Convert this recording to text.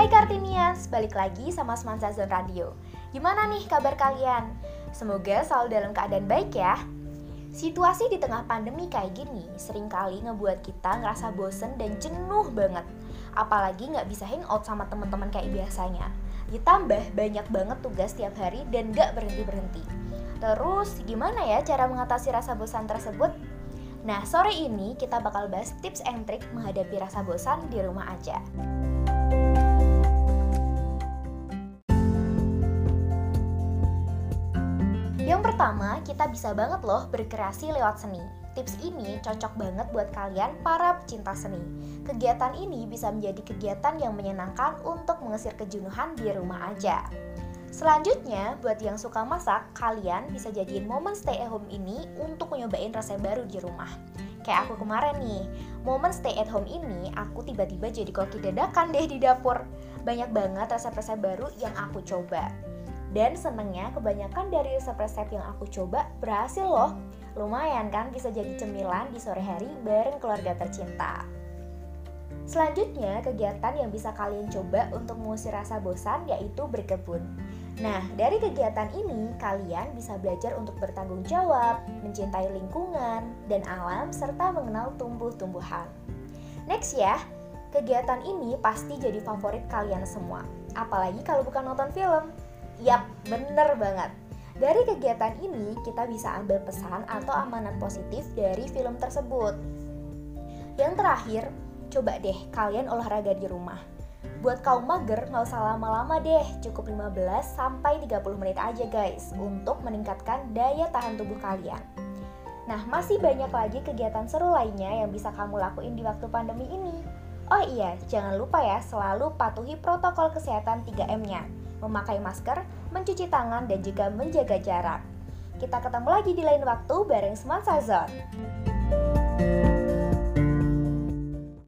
Hai Kartinians, balik lagi sama Semansa Zone Radio. Gimana nih kabar kalian? Semoga selalu dalam keadaan baik ya. Situasi di tengah pandemi kayak gini sering kali ngebuat kita ngerasa bosen dan jenuh banget. Apalagi nggak bisa hangout sama teman-teman kayak biasanya. Ditambah banyak banget tugas tiap hari dan nggak berhenti-berhenti. Terus gimana ya cara mengatasi rasa bosan tersebut? Nah, sore ini kita bakal bahas tips and trik menghadapi rasa bosan di rumah aja. Pertama, kita bisa banget loh berkreasi lewat seni. Tips ini cocok banget buat kalian para pecinta seni. Kegiatan ini bisa menjadi kegiatan yang menyenangkan untuk mengusir kejenuhan di rumah aja. Selanjutnya, buat yang suka masak, kalian bisa jadiin momen stay at home ini untuk nyobain resep baru di rumah. Kayak aku kemarin nih, momen stay at home ini aku tiba-tiba jadi koki dadakan deh di dapur. Banyak banget resep-resep baru yang aku coba. Dan senengnya kebanyakan dari resep-resep yang aku coba berhasil loh. Lumayan kan bisa jadi cemilan di sore hari bareng keluarga tercinta. Selanjutnya, kegiatan yang bisa kalian coba untuk mengusir rasa bosan yaitu berkebun. Nah, dari kegiatan ini kalian bisa belajar untuk bertanggung jawab, mencintai lingkungan dan alam serta mengenal tumbuh-tumbuhan. Next ya, kegiatan ini pasti jadi favorit kalian semua, apalagi kalau bukan nonton film. Yap, bener banget. Dari kegiatan ini, kita bisa ambil pesan atau amanat positif dari film tersebut. Yang terakhir, coba deh kalian olahraga di rumah. Buat kaum mager, nggak usah lama-lama deh, cukup 15 sampai 30 menit aja guys, untuk meningkatkan daya tahan tubuh kalian. Nah, masih banyak lagi kegiatan seru lainnya yang bisa kamu lakuin di waktu pandemi ini. Oh iya, jangan lupa ya selalu patuhi protokol kesehatan 3M-nya memakai masker, mencuci tangan, dan juga menjaga jarak. Kita ketemu lagi di lain waktu bareng Semansa Zone.